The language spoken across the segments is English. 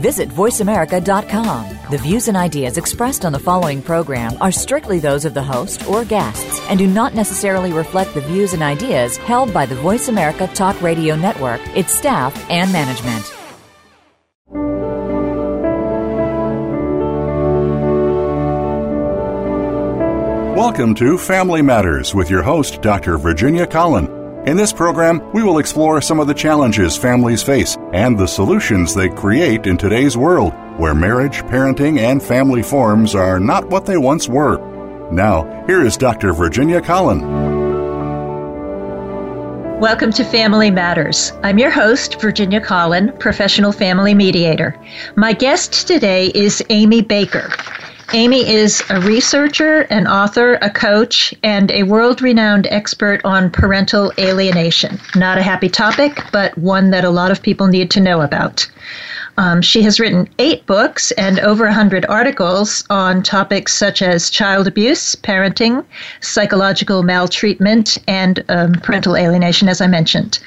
Visit VoiceAmerica.com. The views and ideas expressed on the following program are strictly those of the host or guests and do not necessarily reflect the views and ideas held by the Voice America Talk Radio Network, its staff, and management. Welcome to Family Matters with your host, Dr. Virginia Colin. In this program, we will explore some of the challenges families face and the solutions they create in today's world, where marriage, parenting, and family forms are not what they once were. Now, here is Dr. Virginia Colin. Welcome to Family Matters. I'm your host, Virginia Colin, professional family mediator. My guest today is Amy Baker. Amy is a researcher, an author, a coach, and a world renowned expert on parental alienation. Not a happy topic, but one that a lot of people need to know about. Um, she has written eight books and over 100 articles on topics such as child abuse, parenting, psychological maltreatment, and um, parental alienation, as I mentioned.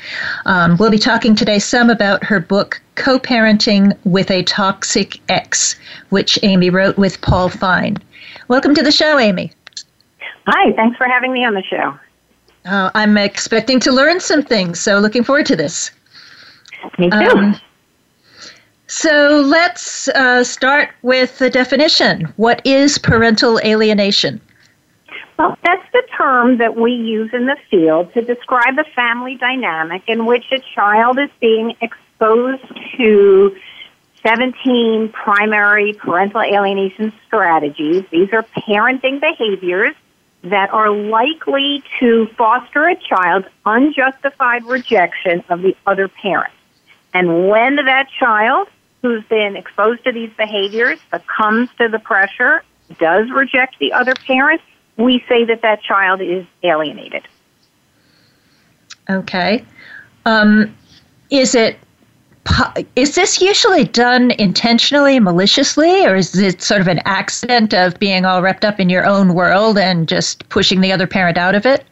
Um, we'll be talking today some about her book, Co Parenting with a Toxic Ex, which Amy wrote with Paul Fine. Welcome to the show, Amy. Hi, thanks for having me on the show. Uh, I'm expecting to learn some things, so looking forward to this. Me too. Um, so let's uh, start with the definition. What is parental alienation? Well, that's the term that we use in the field to describe a family dynamic in which a child is being exposed to 17 primary parental alienation strategies. These are parenting behaviors that are likely to foster a child's unjustified rejection of the other parent. And when that child who's been exposed to these behaviors succumbs to the pressure, does reject the other parent, we say that that child is alienated. Okay. Um, is it is this usually done intentionally, maliciously, or is it sort of an accident of being all wrapped up in your own world and just pushing the other parent out of it?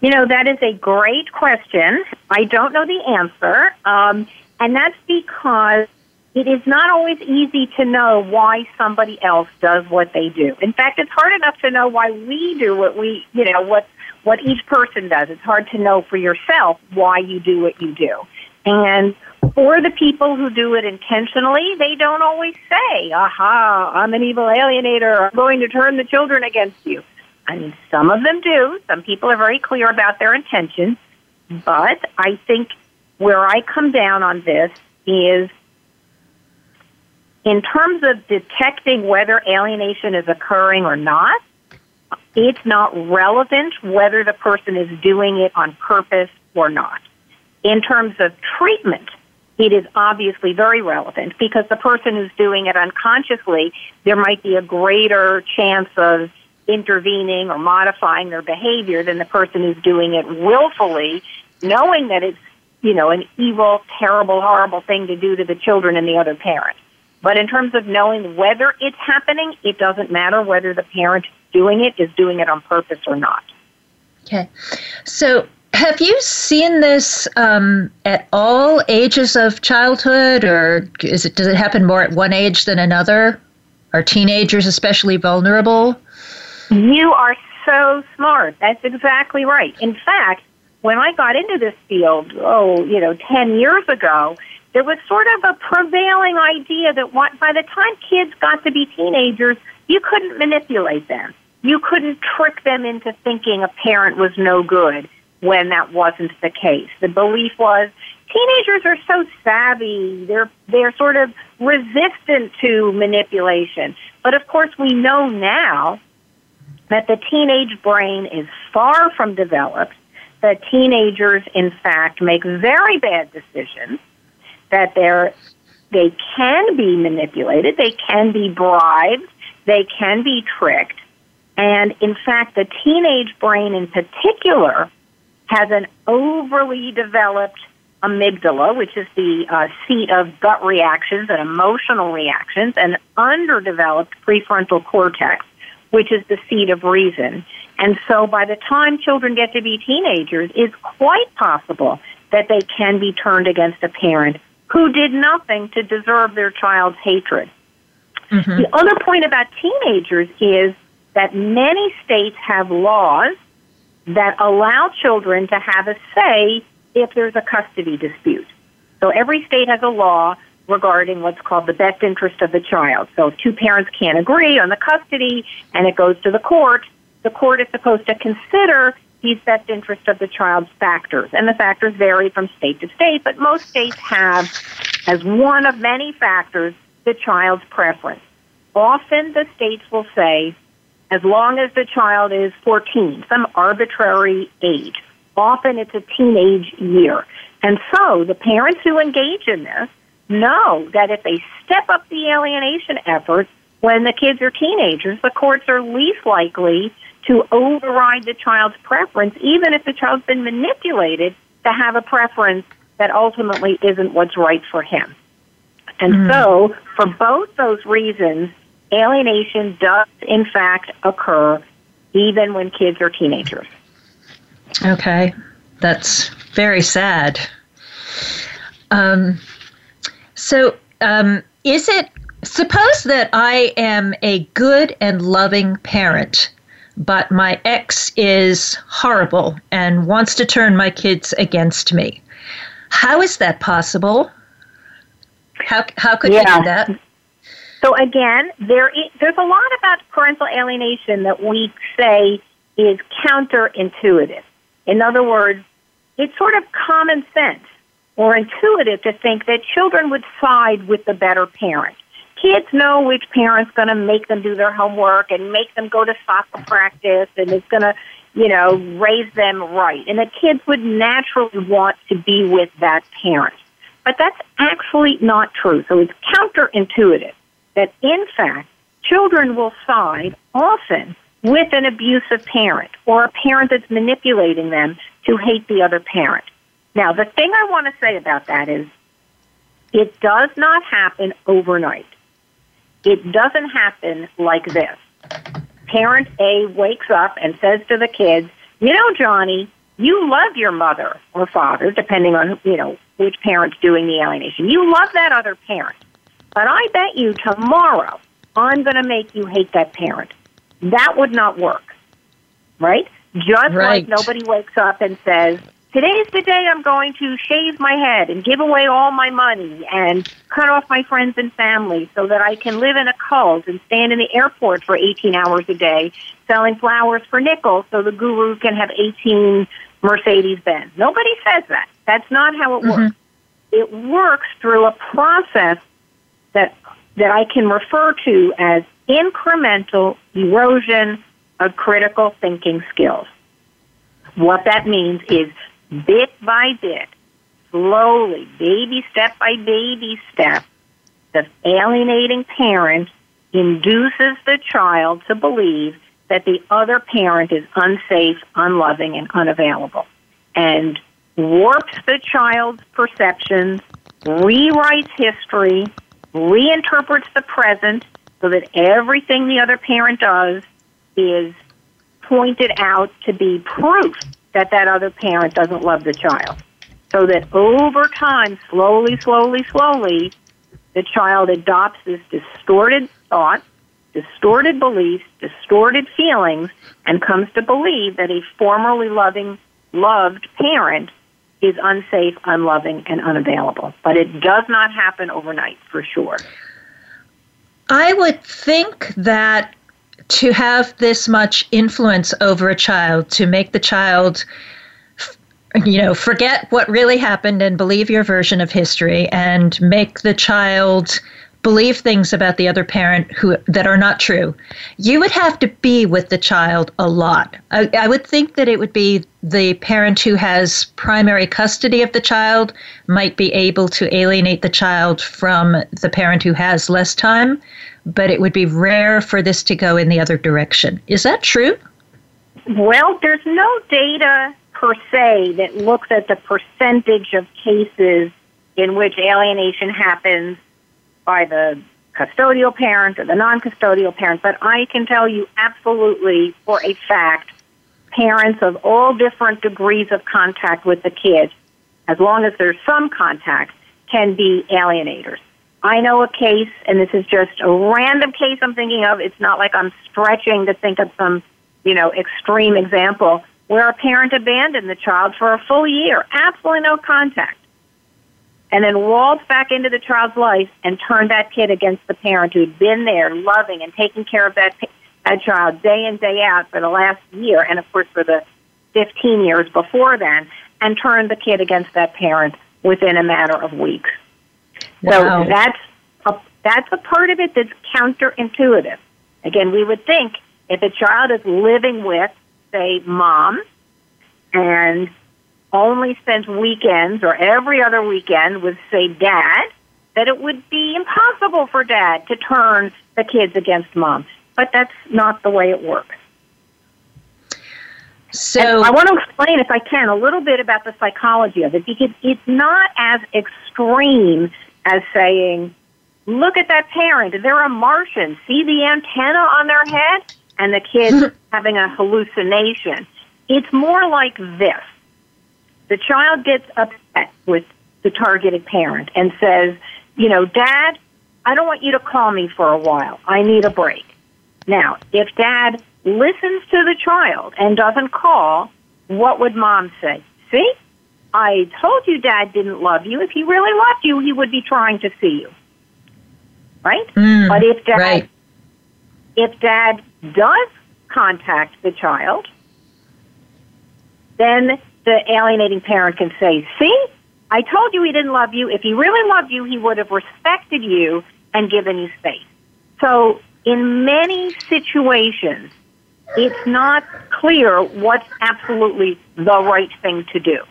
You know, that is a great question. I don't know the answer. Um, and that's because it is not always easy to know why somebody else does what they do. In fact, it's hard enough to know why we do what we, you know, what what each person does. It's hard to know for yourself why you do what you do. And for the people who do it intentionally, they don't always say, aha, I'm an evil alienator, I'm going to turn the children against you. I mean, some of them do. Some people are very clear about their intentions. But I think where I come down on this is in terms of detecting whether alienation is occurring or not, it's not relevant whether the person is doing it on purpose or not. In terms of treatment, it is obviously very relevant because the person who's doing it unconsciously, there might be a greater chance of intervening or modifying their behavior than the person who's doing it willfully, knowing that it's, you know, an evil, terrible, horrible thing to do to the children and the other parent. But in terms of knowing whether it's happening, it doesn't matter whether the parent doing it is doing it on purpose or not. Okay. So, have you seen this um, at all ages of childhood, or is it does it happen more at one age than another? Are teenagers especially vulnerable? You are so smart. That's exactly right. In fact, when I got into this field, oh, you know, 10 years ago, there was sort of a prevailing idea that what, by the time kids got to be teenagers, you couldn't manipulate them. You couldn't trick them into thinking a parent was no good when that wasn't the case. The belief was teenagers are so savvy. They're they're sort of resistant to manipulation. But of course we know now that the teenage brain is far from developed. That teenagers in fact make very bad decisions that they're they can be manipulated, they can be bribed, they can be tricked. And in fact, the teenage brain in particular has an overly developed amygdala, which is the uh, seat of gut reactions and emotional reactions, and underdeveloped prefrontal cortex, which is the seat of reason. And so by the time children get to be teenagers, it's quite possible that they can be turned against a parent who did nothing to deserve their child's hatred. Mm-hmm. The other point about teenagers is that many states have laws that allow children to have a say if there's a custody dispute. So every state has a law regarding what's called the best interest of the child. So if two parents can't agree on the custody and it goes to the court, the court is supposed to consider these best interest of the child's factors. And the factors vary from state to state, but most states have, as one of many factors, the child's preference. Often the states will say, as long as the child is 14, some arbitrary age. Often it's a teenage year. And so the parents who engage in this know that if they step up the alienation efforts when the kids are teenagers, the courts are least likely to override the child's preference, even if the child's been manipulated to have a preference that ultimately isn't what's right for him. And mm. so, for both those reasons, alienation does in fact occur even when kids are teenagers. Okay, that's very sad. Um, so, um, is it suppose that I am a good and loving parent, but my ex is horrible and wants to turn my kids against me? How is that possible? How how could yeah. you do that? So again, there is, there's a lot about parental alienation that we say is counterintuitive. In other words, it's sort of common sense or intuitive to think that children would side with the better parent. Kids know which parent's going to make them do their homework and make them go to soccer practice and is going to, you know, raise them right. And the kids would naturally want to be with that parent. But that's actually not true. So it's counterintuitive that in fact, children will side often with an abusive parent or a parent that's manipulating them to hate the other parent. Now, the thing I want to say about that is it does not happen overnight. It doesn't happen like this. Parent A wakes up and says to the kids, you know, Johnny, you love your mother or father, depending on, you know, which parent's doing the alienation. You love that other parent. But I bet you tomorrow I'm going to make you hate that parent. That would not work, right? Just right. like nobody wakes up and says, Today's the day I'm going to shave my head and give away all my money and cut off my friends and family so that I can live in a cult and stand in the airport for 18 hours a day selling flowers for nickels so the guru can have 18 Mercedes Benz. Nobody says that. That's not how it mm-hmm. works. It works through a process that that I can refer to as incremental erosion of critical thinking skills. What that means is bit by bit, slowly, baby step by baby step, the alienating parent induces the child to believe that the other parent is unsafe, unloving, and unavailable, and warps the child's perceptions, rewrites history, reinterprets the present so that everything the other parent does is pointed out to be proof that that other parent doesn't love the child. So that over time, slowly, slowly, slowly, the child adopts this distorted thought, distorted beliefs, distorted feelings, and comes to believe that a formerly loving, loved parent is unsafe, unloving, and unavailable. But it does not happen overnight, for sure. I would think that to have this much influence over a child, to make the child you know, forget what really happened and believe your version of history and make the child believe things about the other parent who that are not true. You would have to be with the child a lot. I, I would think that it would be the parent who has primary custody of the child might be able to alienate the child from the parent who has less time, but it would be rare for this to go in the other direction. Is that true? Well, there's no data per se that looks at the percentage of cases in which alienation happens by the custodial parent or the non custodial parent, but I can tell you absolutely for a fact parents of all different degrees of contact with the kid, as long as there's some contact, can be alienators. I know a case, and this is just a random case I'm thinking of. It's not like I'm stretching to think of some, you know, extreme example where a parent abandoned the child for a full year, absolutely no contact and then waltzed back into the child's life and turned that kid against the parent who'd been there loving and taking care of that, that child day in, day out for the last year, and of course for the 15 years before then, and turned the kid against that parent within a matter of weeks. Wow. So that's a, that's a part of it that's counterintuitive. Again, we would think if a child is living with, say, mom, and only spends weekends or every other weekend with, say, dad, that it would be impossible for dad to turn the kids against mom. But that's not the way it works. So and I want to explain, if I can, a little bit about the psychology of it because it's not as extreme as saying, look at that parent, they're a Martian. See the antenna on their head? And the kid having a hallucination. It's more like this. The child gets upset with the targeted parent and says, you know, Dad, I don't want you to call me for a while. I need a break. Now, if dad listens to the child and doesn't call, what would mom say? See? I told you dad didn't love you. If he really loved you, he would be trying to see you. Right? Mm, but if dad right. if dad does contact the child, then the alienating parent can say, See, I told you he didn't love you. If he really loved you, he would have respected you and given you space. So, in many situations, it's not clear what's absolutely the right thing to do.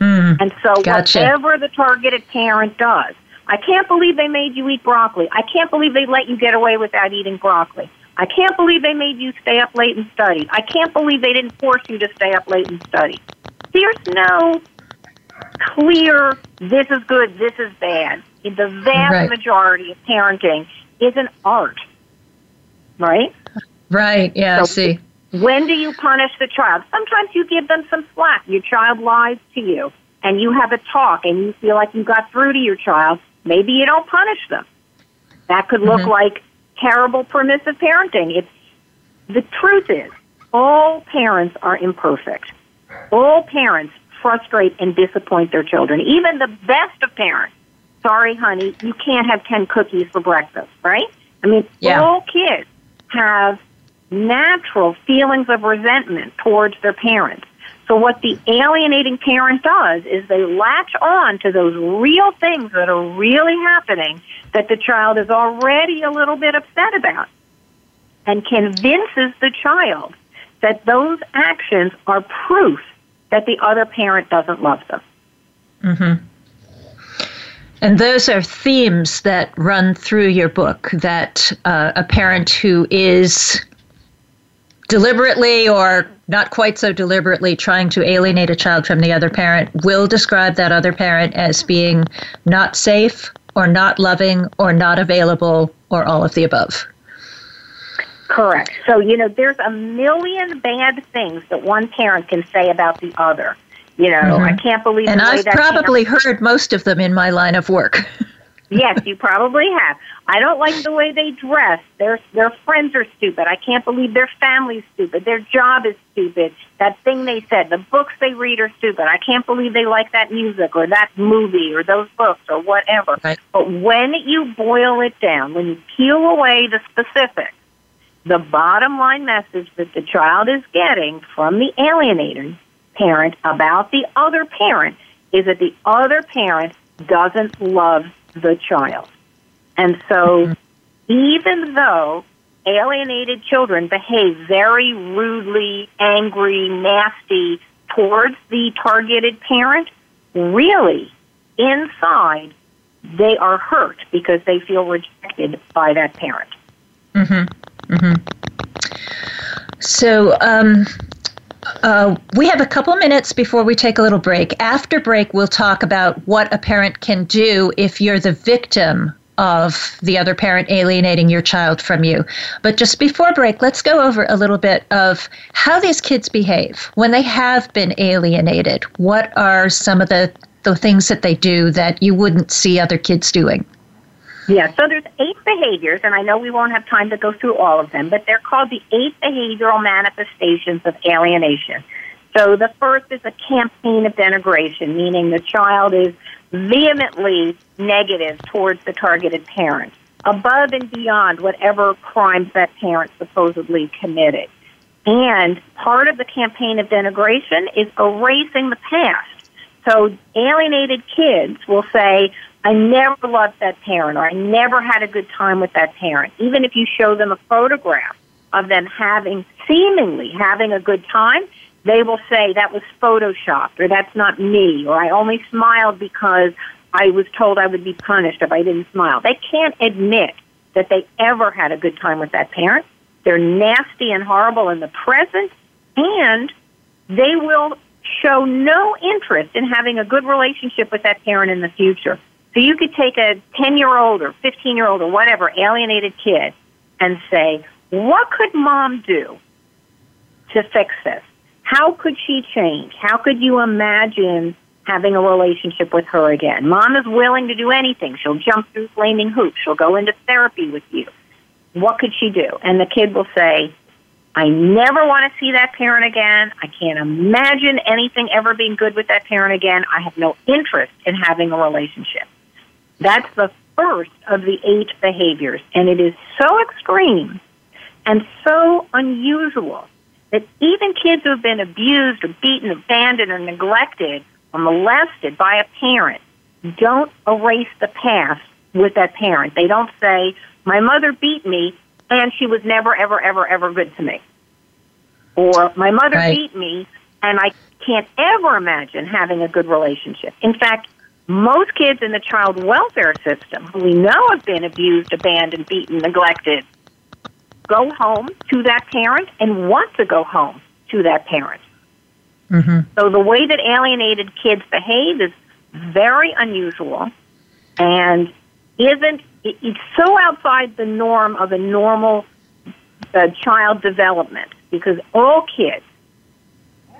Mm, and so, gotcha. whatever the targeted parent does, I can't believe they made you eat broccoli. I can't believe they let you get away without eating broccoli. I can't believe they made you stay up late and study. I can't believe they didn't force you to stay up late and study. There's no clear, this is good, this is bad. The vast right. majority of parenting is an art, right? Right, yeah, so see. When do you punish the child? Sometimes you give them some slack. Your child lies to you, and you have a talk, and you feel like you got through to your child. Maybe you don't punish them. That could look mm-hmm. like terrible permissive parenting. It's the truth is all parents are imperfect. All parents frustrate and disappoint their children. Even the best of parents. Sorry, honey, you can't have 10 cookies for breakfast, right? I mean, yeah. all kids have natural feelings of resentment towards their parents. So what the alienating parent does is they latch on to those real things that are really happening that the child is already a little bit upset about and convinces the child that those actions are proof that the other parent doesn't love them. Mm-hmm. And those are themes that run through your book that uh, a parent who is deliberately or not quite so deliberately trying to alienate a child from the other parent will describe that other parent as being not safe or not loving or not available or all of the above. Correct. So, you know, there's a million bad things that one parent can say about the other. You know, mm-hmm. I can't believe And I've probably heard most of them in my line of work. yes, you probably have. I don't like the way they dress. Their their friends are stupid. I can't believe their family's stupid. Their job is stupid. That thing they said, the books they read are stupid. I can't believe they like that music or that movie or those books or whatever. Right. But when you boil it down, when you peel away the specifics, the bottom line message that the child is getting from the alienating parent about the other parent is that the other parent doesn't love the child. And so, mm-hmm. even though alienated children behave very rudely, angry, nasty towards the targeted parent, really, inside, they are hurt because they feel rejected by that parent. Mm-hmm. Mm-hmm. So, um, Uh, we have a couple minutes before we take a little break. After break, we'll talk about what a parent can do if you're the victim of the other parent alienating your child from you. But just before break, let's go over a little bit of how these kids behave when they have been alienated. What are some of the, the things that they do that you wouldn't see other kids doing? Yeah, so there's eight behaviors, and I know we won't have time to go through all of them, but they're called the eight behavioral manifestations of alienation. So the first is a campaign of denigration, meaning the child is vehemently negative towards the targeted parent, above and beyond whatever crimes that parent supposedly committed. And part of the campaign of denigration is erasing the past. So alienated kids will say, I never loved that parent or I never had a good time with that parent. Even if you show them a photograph of them having, seemingly having a good time, they will say that was photoshopped or that's not me or I only smiled because I was told I would be punished if I didn't smile. They can't admit that they ever had a good time with that parent. They're nasty and horrible in the present and they will show no interest in having a good relationship with that parent in the future. So you could take a 10 year old or 15 year old or whatever alienated kid and say, what could mom do to fix this? How could she change? How could you imagine having a relationship with her again? Mom is willing to do anything. She'll jump through flaming hoops. She'll go into therapy with you. What could she do? And the kid will say, I never want to see that parent again. I can't imagine anything ever being good with that parent again. I have no interest in having a relationship. That's the first of the eight behaviors, and it is so extreme and so unusual that even kids who have been abused or beaten, abandoned, or neglected or molested by a parent don't erase the past with that parent. They don't say, My mother beat me and she was never, ever, ever, ever good to me. Or my mother right. beat me and I can't ever imagine having a good relationship. In fact, most kids in the child welfare system who we know have been abused, abandoned, beaten, neglected, go home to that parent and want to go home to that parent. Mm-hmm. So the way that alienated kids behave is very unusual and isn't it's so outside the norm of a normal uh, child development because all kids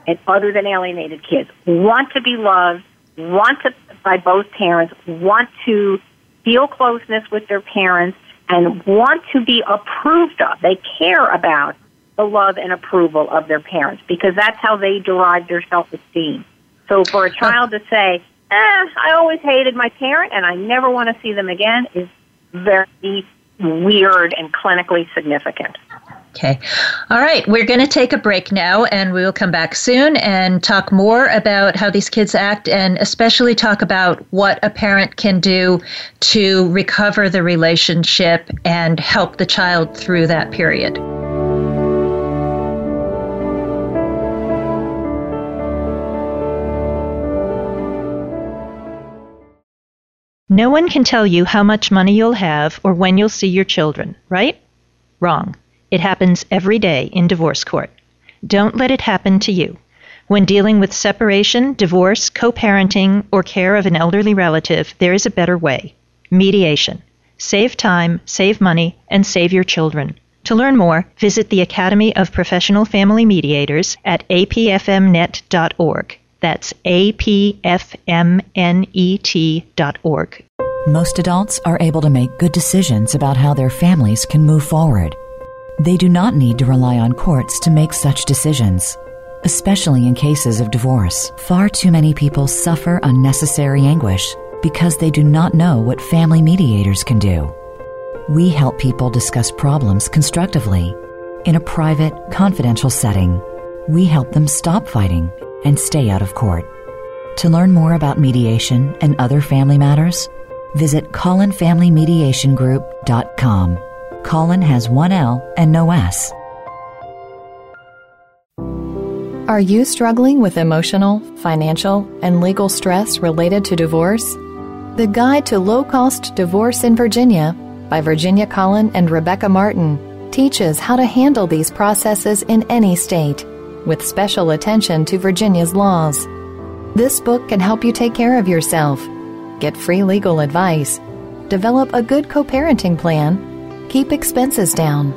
and other than alienated kids want to be loved want to by both parents want to feel closeness with their parents and want to be approved of. They care about the love and approval of their parents because that's how they derive their self esteem. So for a child to say, eh, I always hated my parent and I never want to see them again is very weird and clinically significant. Okay. All right. We're going to take a break now and we will come back soon and talk more about how these kids act and especially talk about what a parent can do to recover the relationship and help the child through that period. No one can tell you how much money you'll have or when you'll see your children, right? Wrong. It happens every day in divorce court. Don't let it happen to you. When dealing with separation, divorce, co parenting, or care of an elderly relative, there is a better way mediation. Save time, save money, and save your children. To learn more, visit the Academy of Professional Family Mediators at apfmnet.org. That's apfmnet.org. Most adults are able to make good decisions about how their families can move forward. They do not need to rely on courts to make such decisions. Especially in cases of divorce, far too many people suffer unnecessary anguish because they do not know what family mediators can do. We help people discuss problems constructively. In a private, confidential setting, we help them stop fighting and stay out of court. To learn more about mediation and other family matters, visit ColinFamilyMediationGroup.com. Colin has one L and no S. Are you struggling with emotional, financial, and legal stress related to divorce? The Guide to Low Cost Divorce in Virginia by Virginia Colin and Rebecca Martin teaches how to handle these processes in any state. with special attention to Virginia's laws. This book can help you take care of yourself, get free legal advice, develop a good co parenting plan, keep expenses down,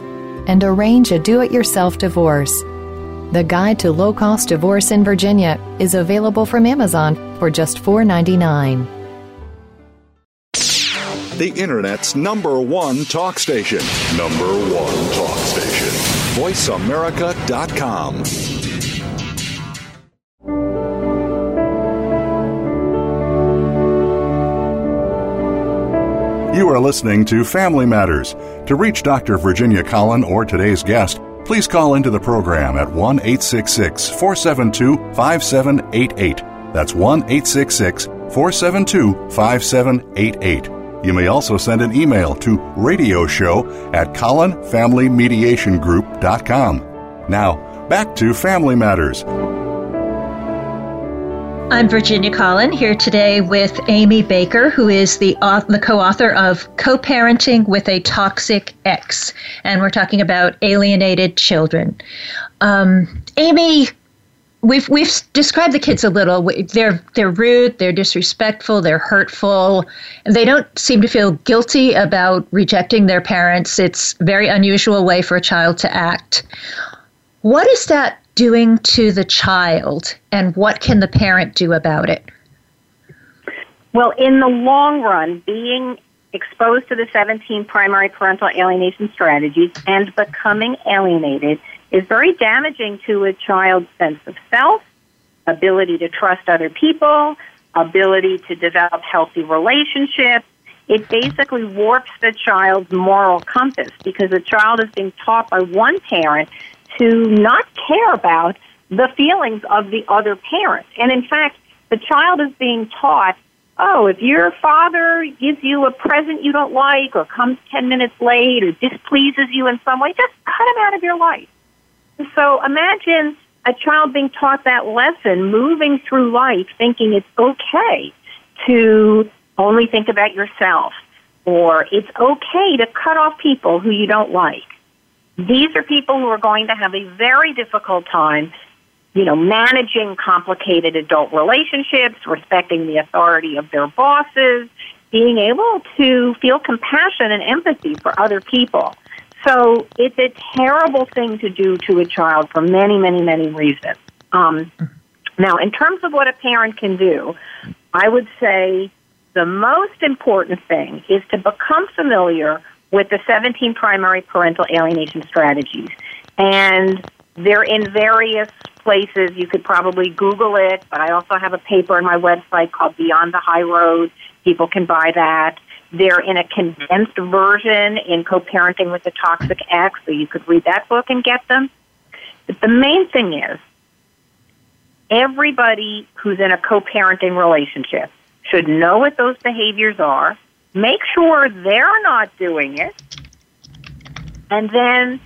and arrange a do it yourself divorce. The Guide to Low Cost Divorce in Virginia is available from Amazon for just $4.99. The Internet's number one talk station. Number one talk station. VoiceAmerica.com. You are listening to Family Matters. To reach Dr. Virginia Colin or today's guest, please call into the program at 1 866 472 5788. That's 1 866 472 5788. You may also send an email to radioshow at colinfamilymediationgroup.com. Now, back to Family Matters. I'm Virginia Colin here today with Amy Baker, who is the, the co author of Co Parenting with a Toxic Ex. And we're talking about alienated children. Um, Amy, we've, we've described the kids a little. They're, they're rude, they're disrespectful, they're hurtful, and they don't seem to feel guilty about rejecting their parents. It's a very unusual way for a child to act. What is that doing to the child, and what can the parent do about it? Well, in the long run, being exposed to the 17 primary parental alienation strategies and becoming alienated is very damaging to a child's sense of self, ability to trust other people, ability to develop healthy relationships. It basically warps the child's moral compass because the child is being taught by one parent to not care about the feelings of the other parent. And in fact, the child is being taught, oh, if your father gives you a present you don't like or comes 10 minutes late or displeases you in some way, just cut him out of your life. So imagine a child being taught that lesson, moving through life thinking it's okay to only think about yourself or it's okay to cut off people who you don't like. These are people who are going to have a very difficult time, you know, managing complicated adult relationships, respecting the authority of their bosses, being able to feel compassion and empathy for other people. So it's a terrible thing to do to a child for many, many, many reasons. Um, now, in terms of what a parent can do, I would say the most important thing is to become familiar with the 17 primary parental alienation strategies. And they're in various places. You could probably Google it, but I also have a paper on my website called Beyond the High Road. People can buy that. They're in a condensed version in Co-Parenting with the Toxic Ex, so you could read that book and get them. But the main thing is, everybody who's in a co-parenting relationship should know what those behaviors are, make sure they're not doing it, and then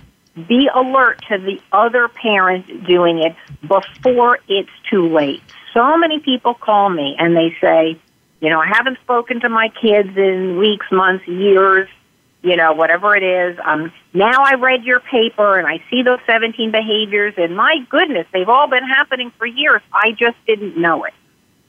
be alert to the other parent doing it before it's too late. So many people call me and they say, you know, I haven't spoken to my kids in weeks, months, years, you know, whatever it is. Um, now I read your paper and I see those 17 behaviors, and my goodness, they've all been happening for years. I just didn't know it.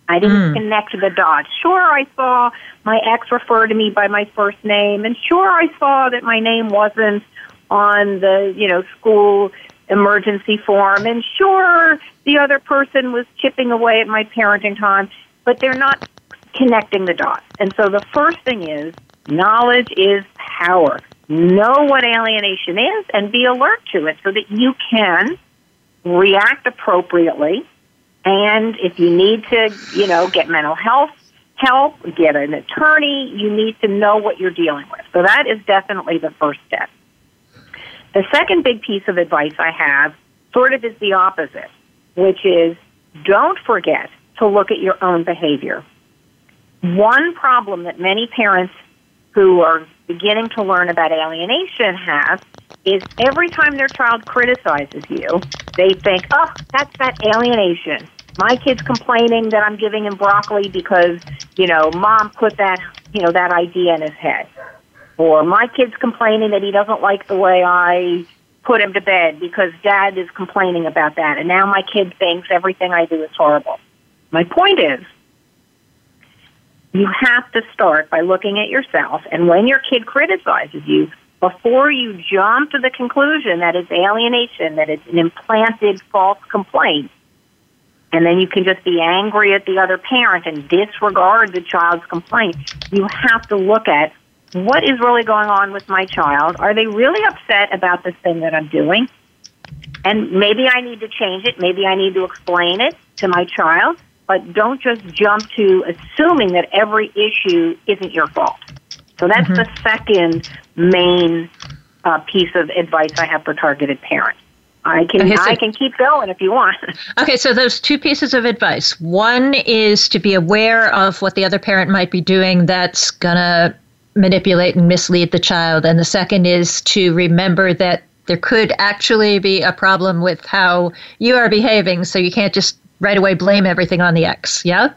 I didn't mm. connect the dots. Sure, I saw my ex refer to me by my first name, and sure, I saw that my name wasn't on the, you know, school emergency form, and sure, the other person was chipping away at my parenting time, but they're not connecting the dots. And so the first thing is knowledge is power. Know what alienation is and be alert to it so that you can react appropriately. And if you need to, you know, get mental health help, get an attorney, you need to know what you're dealing with. So that is definitely the first step. The second big piece of advice I have sort of is the opposite, which is don't forget to look at your own behavior. One problem that many parents who are beginning to learn about alienation have is every time their child criticizes you, they think, oh, that's that alienation. My kid's complaining that I'm giving him broccoli because, you know, mom put that, you know, that idea in his head. Or my kid's complaining that he doesn't like the way I put him to bed because dad is complaining about that. And now my kid thinks everything I do is horrible. My point is, you have to start by looking at yourself. And when your kid criticizes you, before you jump to the conclusion that it's alienation, that it's an implanted false complaint, and then you can just be angry at the other parent and disregard the child's complaint, you have to look at what is really going on with my child? Are they really upset about this thing that I'm doing? And maybe I need to change it. Maybe I need to explain it to my child. But don't just jump to assuming that every issue isn't your fault. So that's mm-hmm. the second main uh, piece of advice I have for targeted parents. I can okay, so, I can keep going if you want. okay, so those two pieces of advice. One is to be aware of what the other parent might be doing that's gonna manipulate and mislead the child. And the second is to remember that there could actually be a problem with how you are behaving, so you can't just right away blame everything on the ex. Yeah?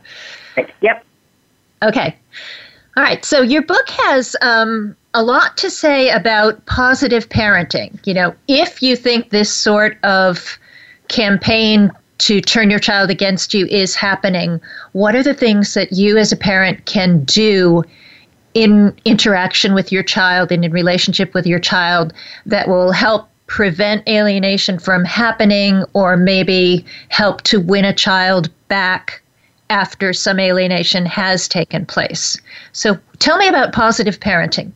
Yep. Okay. All right. So your book has um, a lot to say about positive parenting. You know, if you think this sort of campaign to turn your child against you is happening, what are the things that you as a parent can do in interaction with your child and in relationship with your child that will help prevent alienation from happening or maybe help to win a child back after some alienation has taken place. So tell me about positive parenting.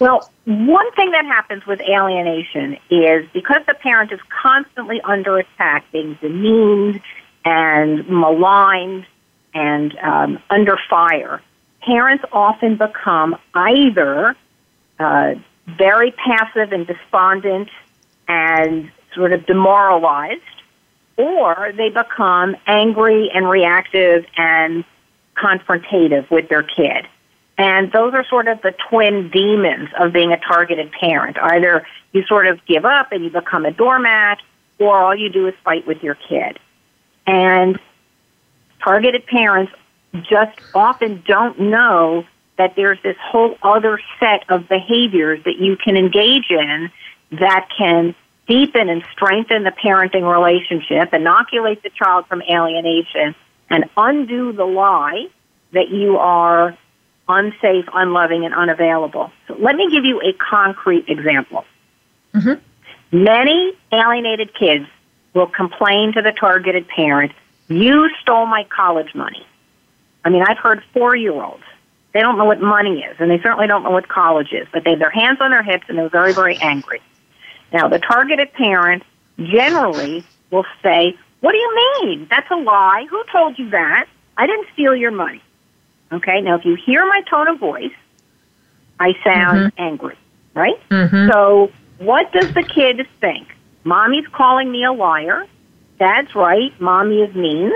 Well, one thing that happens with alienation is because the parent is constantly under attack, being demeaned and maligned and um, under fire, parents often become either uh, very passive and despondent and sort of demoralized, or they become angry and reactive and confrontative with their kid. And those are sort of the twin demons of being a targeted parent. Either you sort of give up and you become a doormat, or all you do is fight with your kid. And targeted parents just often don't know that there's this whole other set of behaviors that you can engage in that can deepen and strengthen the parenting relationship, inoculate the child from alienation, and undo the lie that you are unsafe, unloving, and unavailable. So let me give you a concrete example. Mm-hmm. Many alienated kids will complain to the targeted parent, You stole my college money. I mean, I've heard four year olds. They don't know what money is, and they certainly don't know what college is, but they have their hands on their hips and they're very, very angry. Now, the targeted parent generally will say, What do you mean? That's a lie. Who told you that? I didn't steal your money. Okay, now if you hear my tone of voice, I sound mm-hmm. angry, right? Mm-hmm. So, what does the kid think? Mommy's calling me a liar. Dad's right. Mommy is mean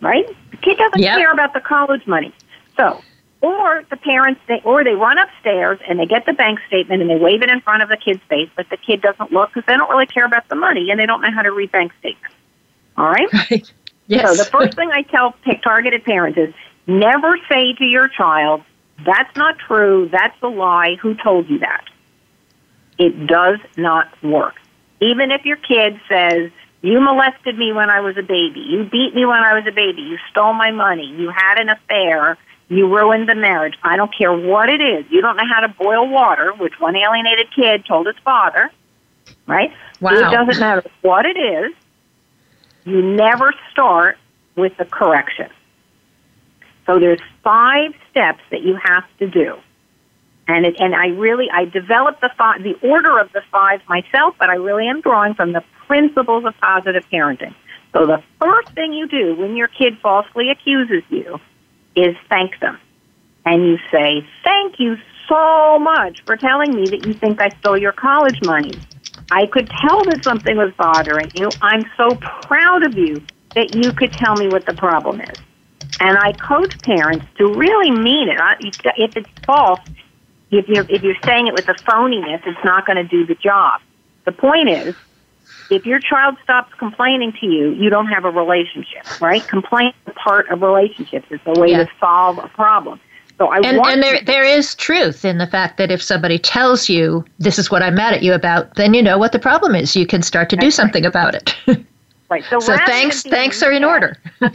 right? The kid doesn't yep. care about the college money. So, or the parents, they, or they run upstairs and they get the bank statement and they wave it in front of the kid's face, but the kid doesn't look because they don't really care about the money and they don't know how to read bank statements. All right? Right. Yes. So the first thing I tell targeted parents is never say to your child, that's not true, that's a lie, who told you that? It does not work. Even if your kid says, you molested me when I was a baby. You beat me when I was a baby. You stole my money. You had an affair. You ruined the marriage. I don't care what it is. You don't know how to boil water, which one alienated kid told his father, right? Wow. It doesn't matter what it is. You never start with the correction. So there's five steps that you have to do. And it, and I really I developed the five, the order of the five myself, but I really am drawing from the principles of positive parenting. So the first thing you do when your kid falsely accuses you is thank them. And you say, thank you so much for telling me that you think I stole your college money. I could tell that something was bothering you. I'm so proud of you that you could tell me what the problem is. And I coach parents to really mean it. If it's false, if you're, if you're saying it with a phoniness, it's not going to do the job. The point is, if your child stops complaining to you, you don't have a relationship, right? Complaint is part of relationships. It's a way yeah. to solve a problem. So I and, want and there there is truth in the fact that if somebody tells you this is what I'm mad at you about, then you know what the problem is. You can start to do something right. about it. right. So, so thanks thanks are in order.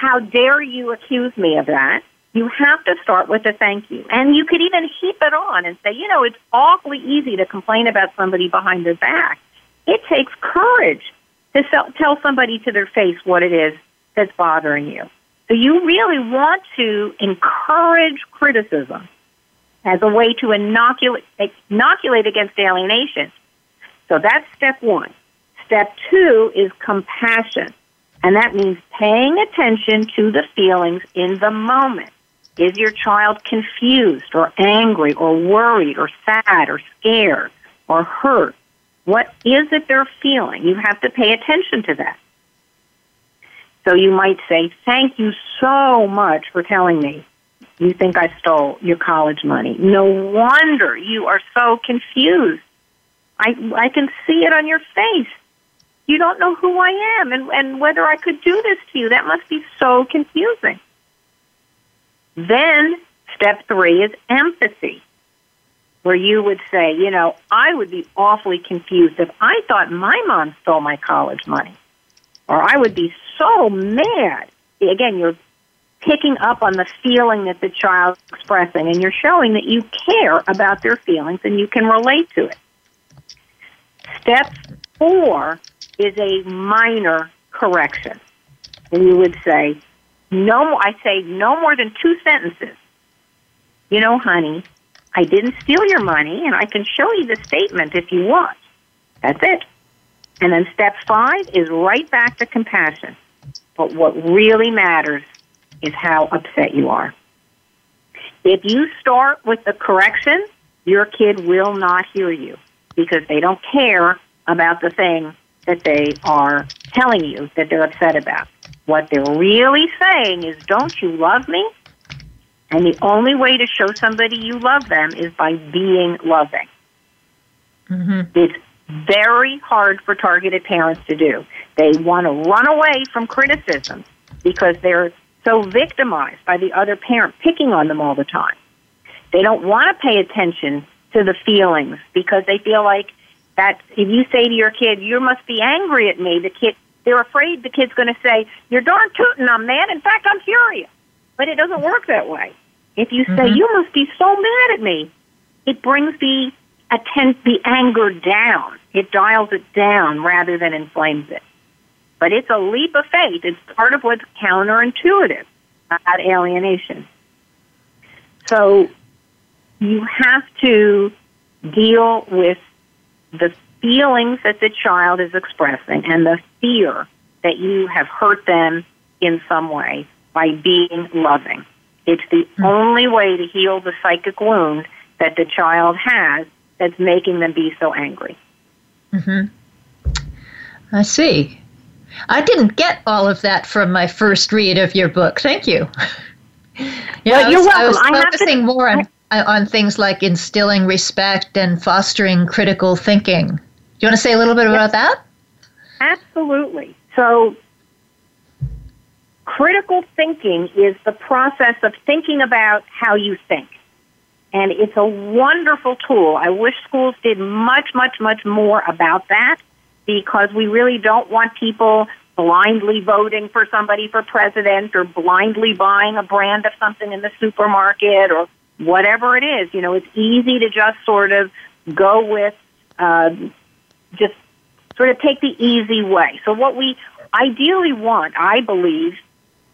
how dare you accuse me of that? You have to start with a thank you. And you could even heap it on and say, you know, it's awfully easy to complain about somebody behind their back. It takes courage to tell somebody to their face what it is that's bothering you. So you really want to encourage criticism as a way to inoculate, inoculate against alienation. So that's step one. Step two is compassion. And that means paying attention to the feelings in the moment. Is your child confused or angry or worried or sad or scared or hurt? What is it they're feeling? You have to pay attention to that. So you might say, Thank you so much for telling me you think I stole your college money. No wonder you are so confused. I, I can see it on your face. You don't know who I am and, and whether I could do this to you. That must be so confusing. Then, step three is empathy, where you would say, you know, I would be awfully confused if I thought my mom stole my college money or I would be so mad. Again, you're picking up on the feeling that the child's expressing, and you're showing that you care about their feelings and you can relate to it. Step four is a minor correction. And you would say, no, I say no more than two sentences. You know, honey, I didn't steal your money, and I can show you the statement if you want. That's it. And then step five is right back to compassion. But what really matters is how upset you are. If you start with the correction, your kid will not hear you because they don't care about the thing that they are telling you that they're upset about. What they're really saying is, Don't you love me? And the only way to show somebody you love them is by being loving. Mm-hmm. It's very hard for targeted parents to do. They want to run away from criticism because they're so victimized by the other parent picking on them all the time. They don't want to pay attention to the feelings because they feel like that if you say to your kid, you must be angry at me, the kid, they're afraid the kid's going to say, you're darn tootin', I'm mad. In fact, I'm furious. But it doesn't work that way. If you say, mm-hmm. you must be so mad at me, it brings the atten- the anger down. It dials it down rather than inflames it. But it's a leap of faith. It's part of what's counterintuitive about alienation. So you have to deal with the feelings that the child is expressing and the fear that you have hurt them in some way by being loving. It's the mm-hmm. only way to heal the psychic wound that the child has that's making them be so angry. Mm-hmm. I see. I didn't get all of that from my first read of your book. Thank you. yeah, well, you're welcome. I was focusing more on on things like instilling respect and fostering critical thinking. Do you want to say a little bit about that? Absolutely. So, critical thinking is the process of thinking about how you think. And it's a wonderful tool. I wish schools did much, much, much more about that because we really don't want people blindly voting for somebody for president or blindly buying a brand of something in the supermarket or whatever it is. You know, it's easy to just sort of go with, uh, just sort of take the easy way. So what we ideally want, I believe,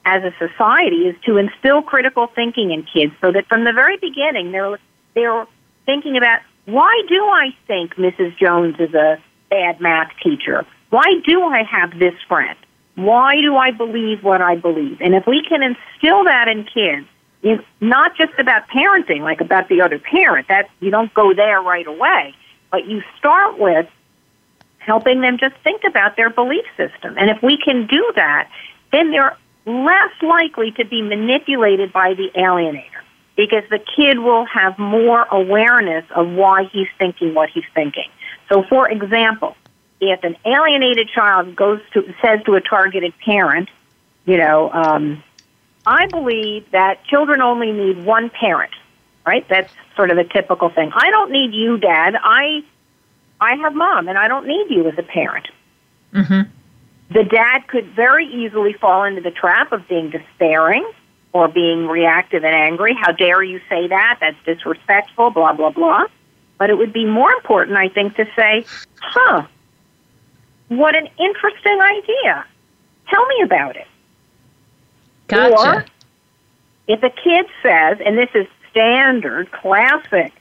as a society is to instill critical thinking in kids so that from the very beginning they're they're thinking about why do I think Mrs. Jones is a bad math teacher? Why do I have this friend? Why do I believe what I believe? And if we can instill that in kids, it's not just about parenting, like about the other parent. That you don't go there right away, but you start with helping them just think about their belief system. And if we can do that, then they're less likely to be manipulated by the alienator because the kid will have more awareness of why he's thinking what he's thinking. So, for example, if an alienated child goes to says to a targeted parent, you know, um, I believe that children only need one parent, right? That's sort of a typical thing. I don't need you, Dad. I I have mom, and I don't need you as a parent. Mm-hmm. The dad could very easily fall into the trap of being despairing or being reactive and angry. How dare you say that? That's disrespectful, blah, blah, blah. But it would be more important, I think, to say, huh, what an interesting idea. Tell me about it. Gotcha. Or if a kid says, and this is standard, classic,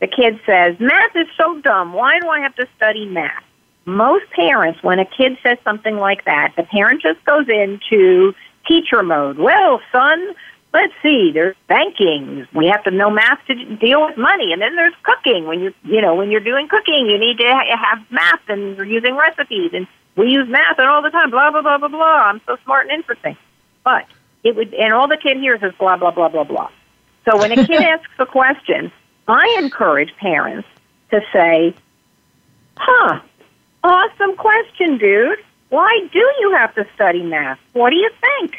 the kid says, math is so dumb. Why do I have to study math? Most parents, when a kid says something like that, the parent just goes into teacher mode. Well, son, let's see. There's banking. We have to know math to deal with money, and then there's cooking. When you you know when you're doing cooking, you need to have math, and you're using recipes, and we use math and all the time. Blah blah blah blah blah. I'm so smart and interesting, but it would, and all the kid hears is blah blah blah blah blah. So when a kid asks a question, I encourage parents to say, "Huh, awesome question, dude. Why do you have to study math? What do you think?"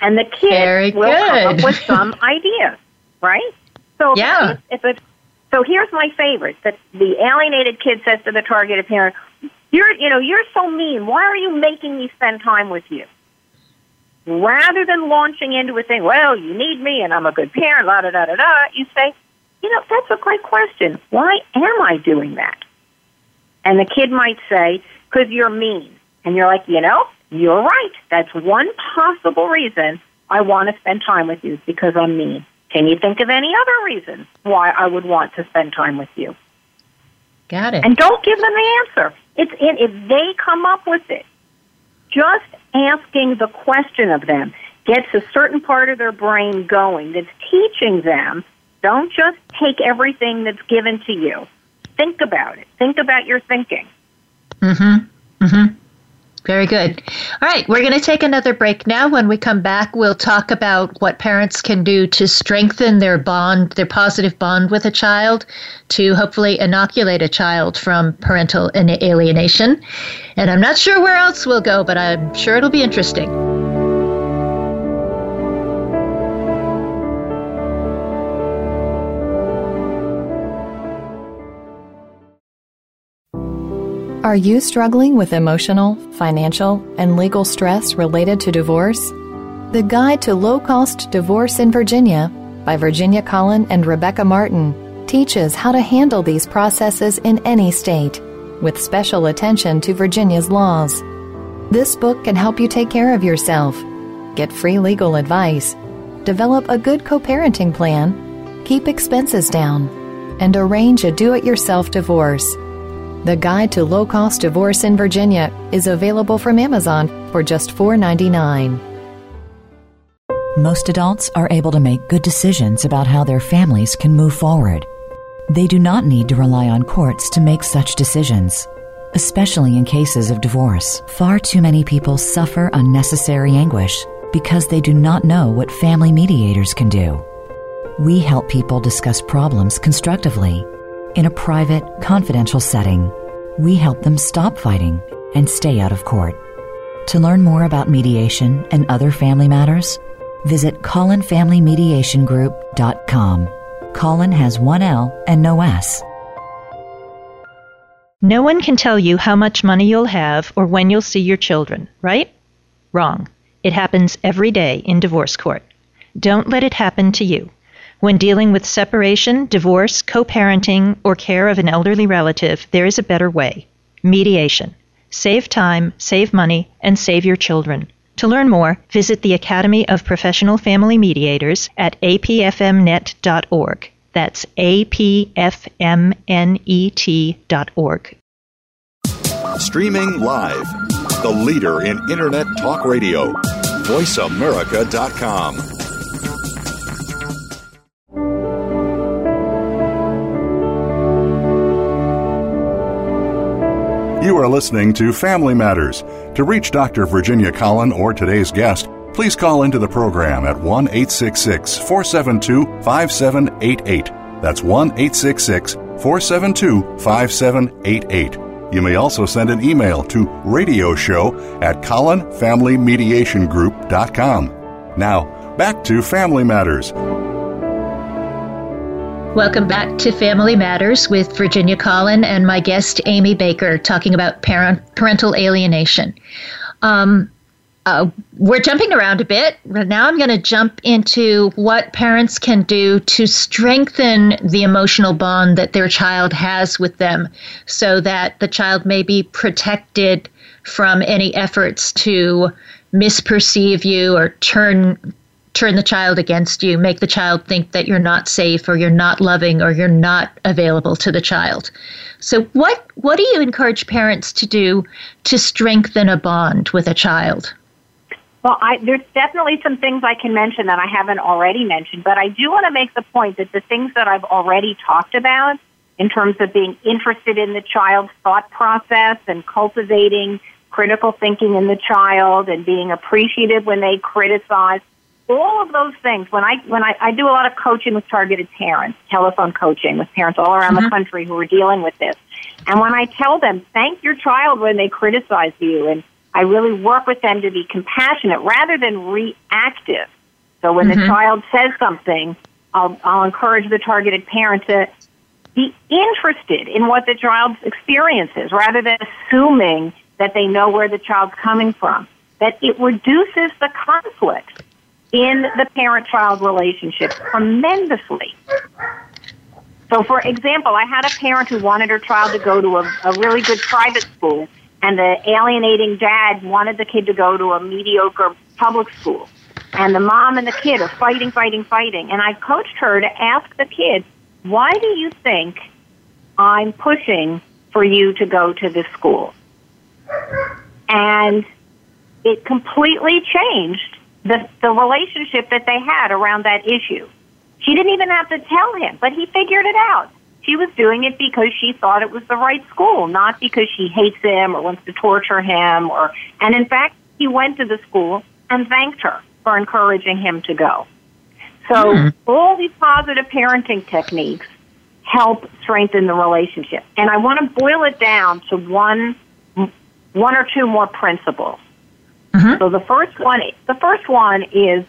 And the kid Very will come up with some ideas, right? So Yeah. if so here's my favorite: that the alienated kid says to the targeted parent, "You're, you know, you're so mean. Why are you making me spend time with you?" Rather than launching into a thing, well, you need me and I'm a good parent, la da da da da, you say, you know, that's a great question. Why am I doing that? And the kid might say, because you're mean. And you're like, you know, you're right. That's one possible reason I want to spend time with you because I'm mean. Can you think of any other reasons why I would want to spend time with you? Got it. And don't give them the answer. It's in, if they come up with it, just asking the question of them gets a certain part of their brain going that's teaching them don't just take everything that's given to you. Think about it. Think about your thinking. Mm-hmm. Mm-hmm. Very good. All right, we're going to take another break now. When we come back, we'll talk about what parents can do to strengthen their bond, their positive bond with a child, to hopefully inoculate a child from parental alienation. And I'm not sure where else we'll go, but I'm sure it'll be interesting. Are you struggling with emotional, financial, and legal stress related to divorce? The Guide to Low Cost Divorce in Virginia by Virginia Colin and Rebecca Martin teaches how to handle these processes in any state, with special attention to Virginia's laws. This book can help you take care of yourself, get free legal advice, develop a good co parenting plan, keep expenses down, and arrange a do it yourself divorce. The Guide to Low Cost Divorce in Virginia is available from Amazon for just $4.99. Most adults are able to make good decisions about how their families can move forward. They do not need to rely on courts to make such decisions. Especially in cases of divorce, far too many people suffer unnecessary anguish because they do not know what family mediators can do. We help people discuss problems constructively in a private, confidential setting. We help them stop fighting and stay out of court. To learn more about mediation and other family matters, visit ColinFamilyMediationGroup.com. Colin has one L and no S. No one can tell you how much money you'll have or when you'll see your children, right? Wrong. It happens every day in divorce court. Don't let it happen to you. When dealing with separation, divorce, co parenting, or care of an elderly relative, there is a better way mediation. Save time, save money, and save your children. To learn more, visit the Academy of Professional Family Mediators at apfmnet.org. That's apfmnet.org. Streaming live, the leader in Internet Talk Radio, VoiceAmerica.com. You are listening to Family Matters. To reach Dr. Virginia Colin or today's guest, please call into the program at 1 866 472 5788. That's 1 866 472 5788. You may also send an email to radioshow at colinfamilymediationgroup.com. Now, back to Family Matters. Welcome back to Family Matters with Virginia Colin and my guest Amy Baker talking about parent, parental alienation. Um, uh, we're jumping around a bit. Now I'm going to jump into what parents can do to strengthen the emotional bond that their child has with them so that the child may be protected from any efforts to misperceive you or turn turn the child against you, make the child think that you're not safe or you're not loving or you're not available to the child. So what what do you encourage parents to do to strengthen a bond with a child? Well, I, there's definitely some things I can mention that I haven't already mentioned, but I do want to make the point that the things that I've already talked about in terms of being interested in the child's thought process and cultivating critical thinking in the child and being appreciative when they criticize all of those things. When i when I, I do a lot of coaching with targeted parents telephone coaching with parents all around mm-hmm. the country who are dealing with this. And when i tell them thank your child when they criticize you and i really work with them to be compassionate rather than reactive. So when mm-hmm. the child says something i'll i'll encourage the targeted parent to be interested in what the child's experience is rather than assuming that they know where the child's coming from. That it reduces the conflict in the parent child relationship tremendously. So, for example, I had a parent who wanted her child to go to a, a really good private school, and the alienating dad wanted the kid to go to a mediocre public school. And the mom and the kid are fighting, fighting, fighting. And I coached her to ask the kid, why do you think I'm pushing for you to go to this school? And it completely changed the, the relationship that they had around that issue. She didn't even have to tell him, but he figured it out. She was doing it because she thought it was the right school, not because she hates him or wants to torture him or and in fact he went to the school and thanked her for encouraging him to go. So mm. all these positive parenting techniques help strengthen the relationship. And I want to boil it down to one one or two more principles. Mm-hmm. So the first one, the first one is,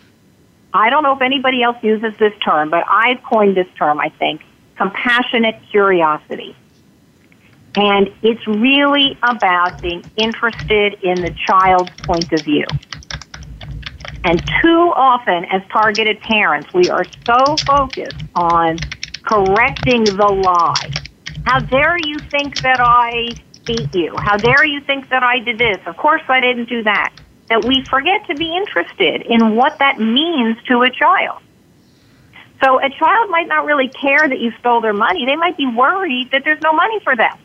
I don't know if anybody else uses this term, but I've coined this term. I think compassionate curiosity, and it's really about being interested in the child's point of view. And too often, as targeted parents, we are so focused on correcting the lie. How dare you think that I beat you? How dare you think that I did this? Of course I didn't do that that we forget to be interested in what that means to a child. So a child might not really care that you stole their money. They might be worried that there's no money for them.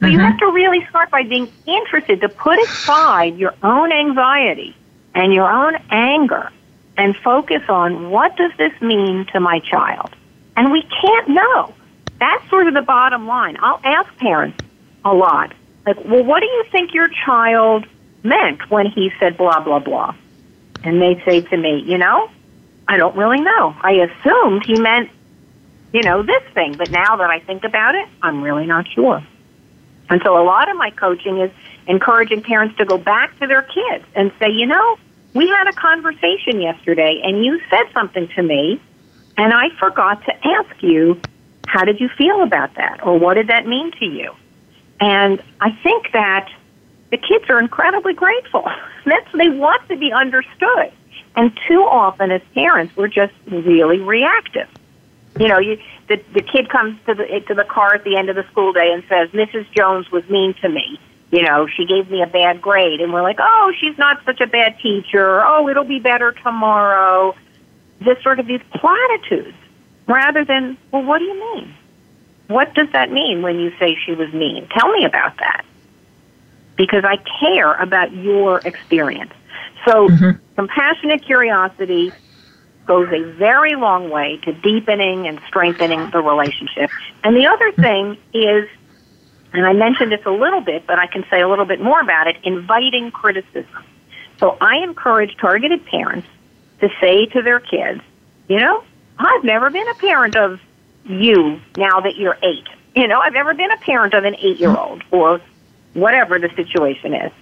So mm-hmm. you have to really start by being interested to put aside your own anxiety and your own anger and focus on what does this mean to my child? And we can't know. That's sort of the bottom line. I'll ask parents a lot, like, well, what do you think your child meant when he said blah, blah, blah. And they say to me, you know, I don't really know. I assumed he meant, you know, this thing, but now that I think about it, I'm really not sure. And so a lot of my coaching is encouraging parents to go back to their kids and say, you know, we had a conversation yesterday and you said something to me and I forgot to ask you, how did you feel about that? Or what did that mean to you? And I think that the kids are incredibly grateful. That's they want to be understood. And too often as parents, we're just really reactive. You know, you, the the kid comes to the to the car at the end of the school day and says, "Mrs. Jones was mean to me." You know, she gave me a bad grade, and we're like, "Oh, she's not such a bad teacher. Oh, it'll be better tomorrow." This sort of these platitudes, rather than, "Well, what do you mean? What does that mean when you say she was mean? Tell me about that." Because I care about your experience. So, mm-hmm. compassionate curiosity goes a very long way to deepening and strengthening the relationship. And the other thing is, and I mentioned this a little bit, but I can say a little bit more about it, inviting criticism. So I encourage targeted parents to say to their kids, you know, I've never been a parent of you now that you're eight. You know, I've never been a parent of an eight year old or whatever the situation is.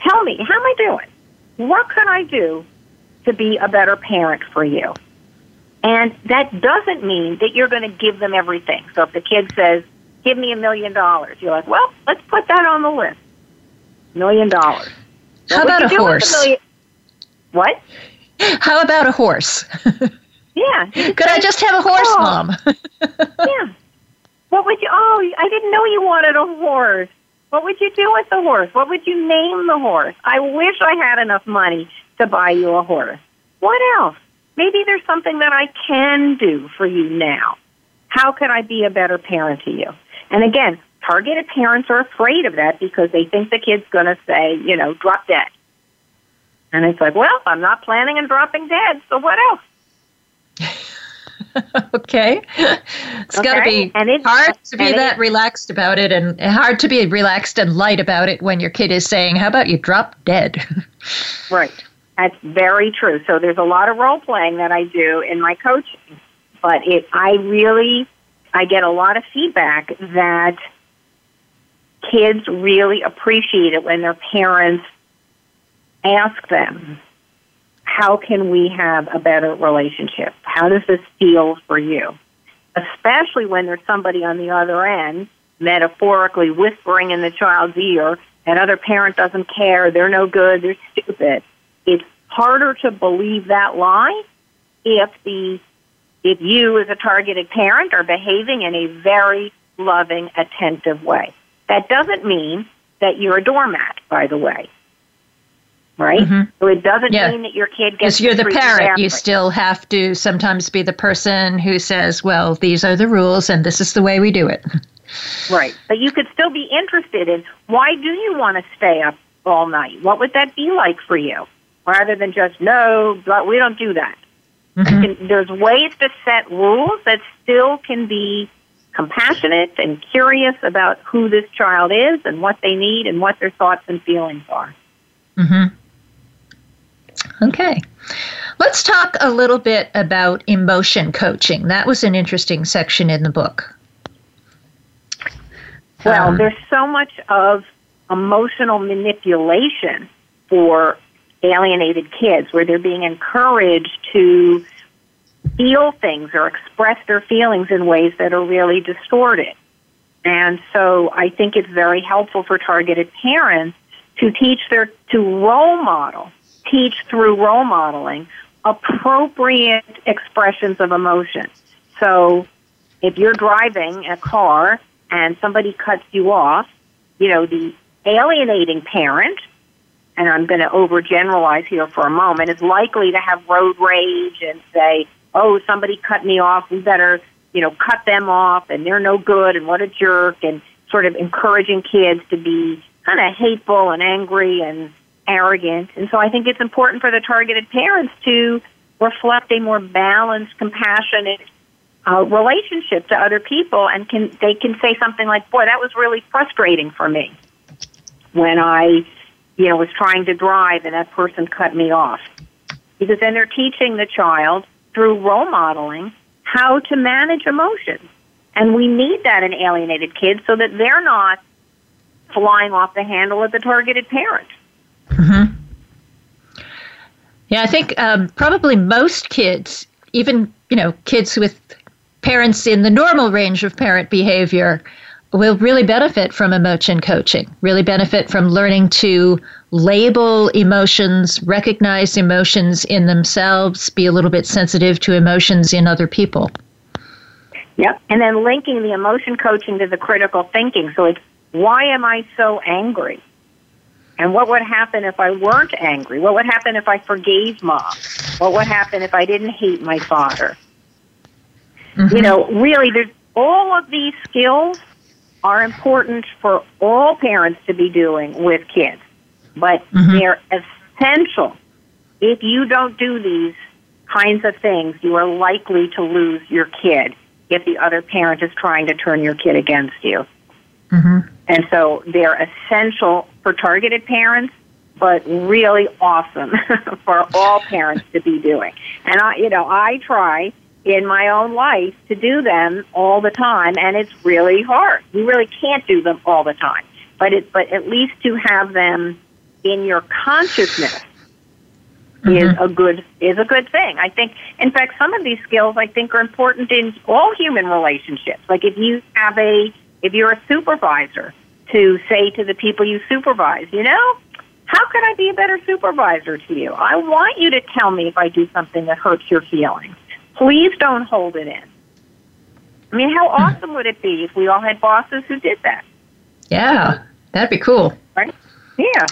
Tell me, how am I doing? What can I do to be a better parent for you. And that doesn't mean that you're going to give them everything. So if the kid says, give me a million dollars, you're like, well, let's put that on the list. Million dollars. How about a horse? A million- what? How about a horse? yeah. Could I just have a horse, oh. Mom? yeah. What would you? Oh, I didn't know you wanted a horse. What would you do with the horse? What would you name the horse? I wish I had enough money to buy you a horse. What else? Maybe there's something that I can do for you now. How could I be a better parent to you? And again, targeted parents are afraid of that because they think the kid's going to say, you know, drop dead. And it's like, well, I'm not planning on dropping dead, so what else? okay. It's okay. got to be hard to be that relaxed about it and hard to be relaxed and light about it when your kid is saying, How about you drop dead? right. That's very true. So there's a lot of role playing that I do in my coaching. But it I really I get a lot of feedback that kids really appreciate it when their parents ask them how can we have a better relationship? How does this feel for you? Especially when there's somebody on the other end, metaphorically whispering in the child's ear, and other parent doesn't care, they're no good, they're stupid. It's harder to believe that lie if the if you as a targeted parent are behaving in a very loving, attentive way. That doesn't mean that you're a doormat, by the way right? Mm-hmm. So it doesn't yeah. mean that your kid gets. Because you're the parent, you still have to sometimes be the person who says, "Well, these are the rules, and this is the way we do it." Right, but you could still be interested in why do you want to stay up all night? What would that be like for you? Rather than just no, but we don't do that. Mm-hmm. Can, there's ways to set rules that still can be compassionate and curious about who this child is and what they need and what their thoughts and feelings are. Mm-hmm. Okay. Let's talk a little bit about emotion coaching. That was an interesting section in the book. Well, um, there's so much of emotional manipulation for alienated kids where they're being encouraged to feel things or express their feelings in ways that are really distorted. And so I think it's very helpful for targeted parents to teach their, to role model teach through role modeling appropriate expressions of emotion. So if you're driving a car and somebody cuts you off, you know, the alienating parent, and I'm going to overgeneralize here for a moment, is likely to have road rage and say, oh, somebody cut me off, we better, you know, cut them off, and they're no good, and what a jerk, and sort of encouraging kids to be kind of hateful and angry and arrogant. And so I think it's important for the targeted parents to reflect a more balanced, compassionate uh, relationship to other people, and can they can say something like, "Boy, that was really frustrating for me when I, you know, was trying to drive and that person cut me off." Because then they're teaching the child through role modeling how to manage emotions, and we need that in alienated kids so that they're not flying off the handle at the targeted parent. Mm-hmm. Yeah, I think um, probably most kids, even you know, kids with parents in the normal range of parent behavior, will really benefit from emotion coaching. Really benefit from learning to label emotions, recognize emotions in themselves, be a little bit sensitive to emotions in other people. Yep, and then linking the emotion coaching to the critical thinking. So it's why am I so angry? And what would happen if I weren't angry? What would happen if I forgave mom? What would happen if I didn't hate my father? Mm-hmm. You know, really, there's all of these skills are important for all parents to be doing with kids, but mm-hmm. they're essential. If you don't do these kinds of things, you are likely to lose your kid if the other parent is trying to turn your kid against you. Mm-hmm. And so they're essential for targeted parents, but really awesome for all parents to be doing. And I, you know, I try in my own life to do them all the time, and it's really hard. You really can't do them all the time, but it, but at least to have them in your consciousness mm-hmm. is a good is a good thing. I think, in fact, some of these skills I think are important in all human relationships. Like if you have a if you're a supervisor, to say to the people you supervise, you know, how can I be a better supervisor to you? I want you to tell me if I do something that hurts your feelings. Please don't hold it in. I mean, how hmm. awesome would it be if we all had bosses who did that? Yeah, that'd be cool. Right? Yeah.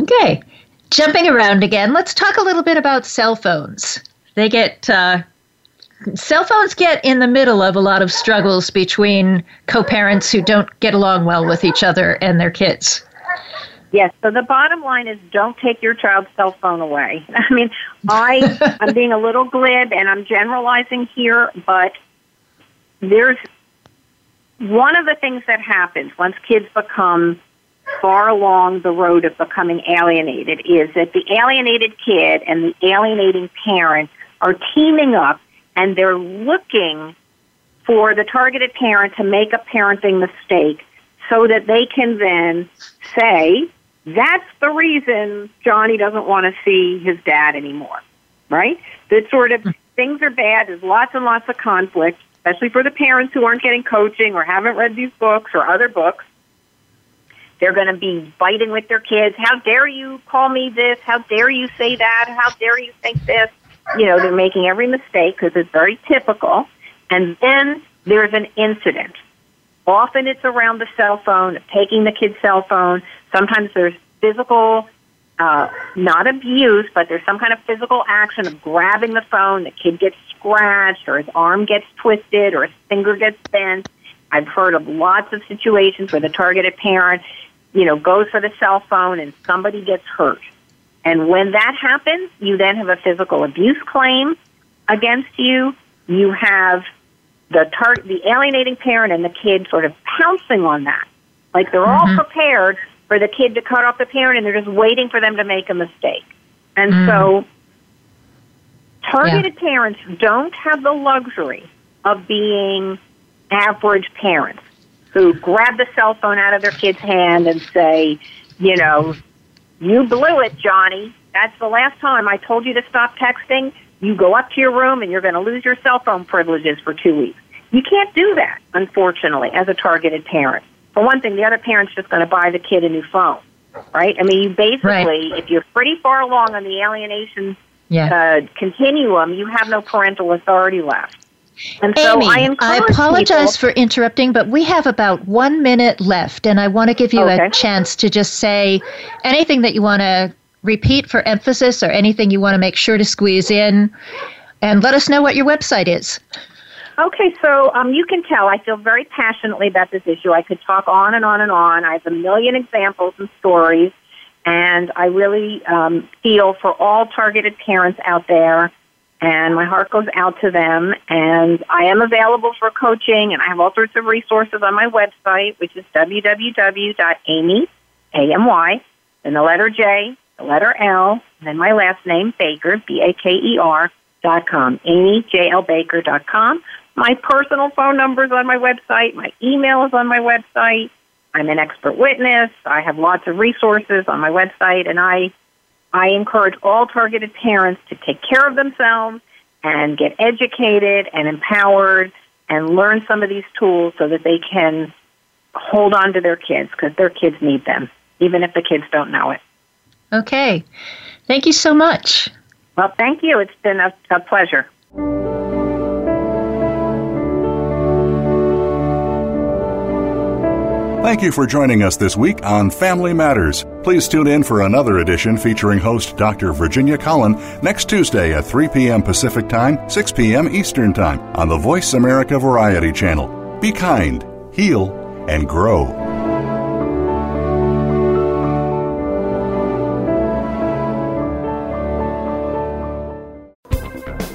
Okay. Jumping around again, let's talk a little bit about cell phones. They get uh, cell phones get in the middle of a lot of struggles between co-parents who don't get along well with each other and their kids. Yes. So the bottom line is don't take your child's cell phone away. I mean, I I'm being a little glib and I'm generalizing here, but there's one of the things that happens once kids become far along the road of becoming alienated is that the alienated kid and the alienating parent are teaming up and they're looking for the targeted parent to make a parenting mistake so that they can then say, that's the reason Johnny doesn't want to see his dad anymore, right? That sort of things are bad. There's lots and lots of conflict, especially for the parents who aren't getting coaching or haven't read these books or other books. They're going to be fighting with their kids. How dare you call me this? How dare you say that? How dare you think this? You know, they're making every mistake because it's very typical. And then there's an incident. Often it's around the cell phone, taking the kid's cell phone. Sometimes there's physical, uh, not abuse, but there's some kind of physical action of grabbing the phone. The kid gets scratched, or his arm gets twisted, or his finger gets bent. I've heard of lots of situations where the targeted parent you know, goes for the cell phone and somebody gets hurt. And when that happens, you then have a physical abuse claim against you. You have the tar- the alienating parent and the kid sort of pouncing on that. Like they're mm-hmm. all prepared for the kid to cut off the parent and they're just waiting for them to make a mistake. And mm. so targeted yeah. parents don't have the luxury of being average parents who grab the cell phone out of their kid's hand and say, you know, you blew it, Johnny. That's the last time I told you to stop texting. You go up to your room and you're going to lose your cell phone privileges for two weeks. You can't do that, unfortunately, as a targeted parent. For one thing, the other parent's just going to buy the kid a new phone, right? I mean, you basically, right. if you're pretty far along on the alienation yeah. uh, continuum, you have no parental authority left. And so Amy, I, I apologize people, for interrupting, but we have about one minute left, and I want to give you okay. a chance to just say anything that you want to repeat for emphasis or anything you want to make sure to squeeze in, and let us know what your website is. Okay, so um, you can tell I feel very passionately about this issue. I could talk on and on and on. I have a million examples and stories, and I really um, feel for all targeted parents out there and my heart goes out to them. And I am available for coaching, and I have all sorts of resources on my website, which is www.amy, A-M-Y, and the letter J, the letter L, and then my last name, Baker, B-A-K-E-R, dot com, amyjlbaker dot com. My personal phone number is on my website. My email is on my website. I'm an expert witness. I have lots of resources on my website, and I I encourage all targeted parents to take care of themselves and get educated and empowered and learn some of these tools so that they can hold on to their kids because their kids need them, even if the kids don't know it. Okay. Thank you so much. Well, thank you. It's been a, a pleasure. Thank you for joining us this week on Family Matters. Please tune in for another edition featuring host Dr. Virginia Colin next Tuesday at 3 p.m. Pacific Time, 6 p.m. Eastern Time on the Voice America Variety Channel. Be kind, heal, and grow.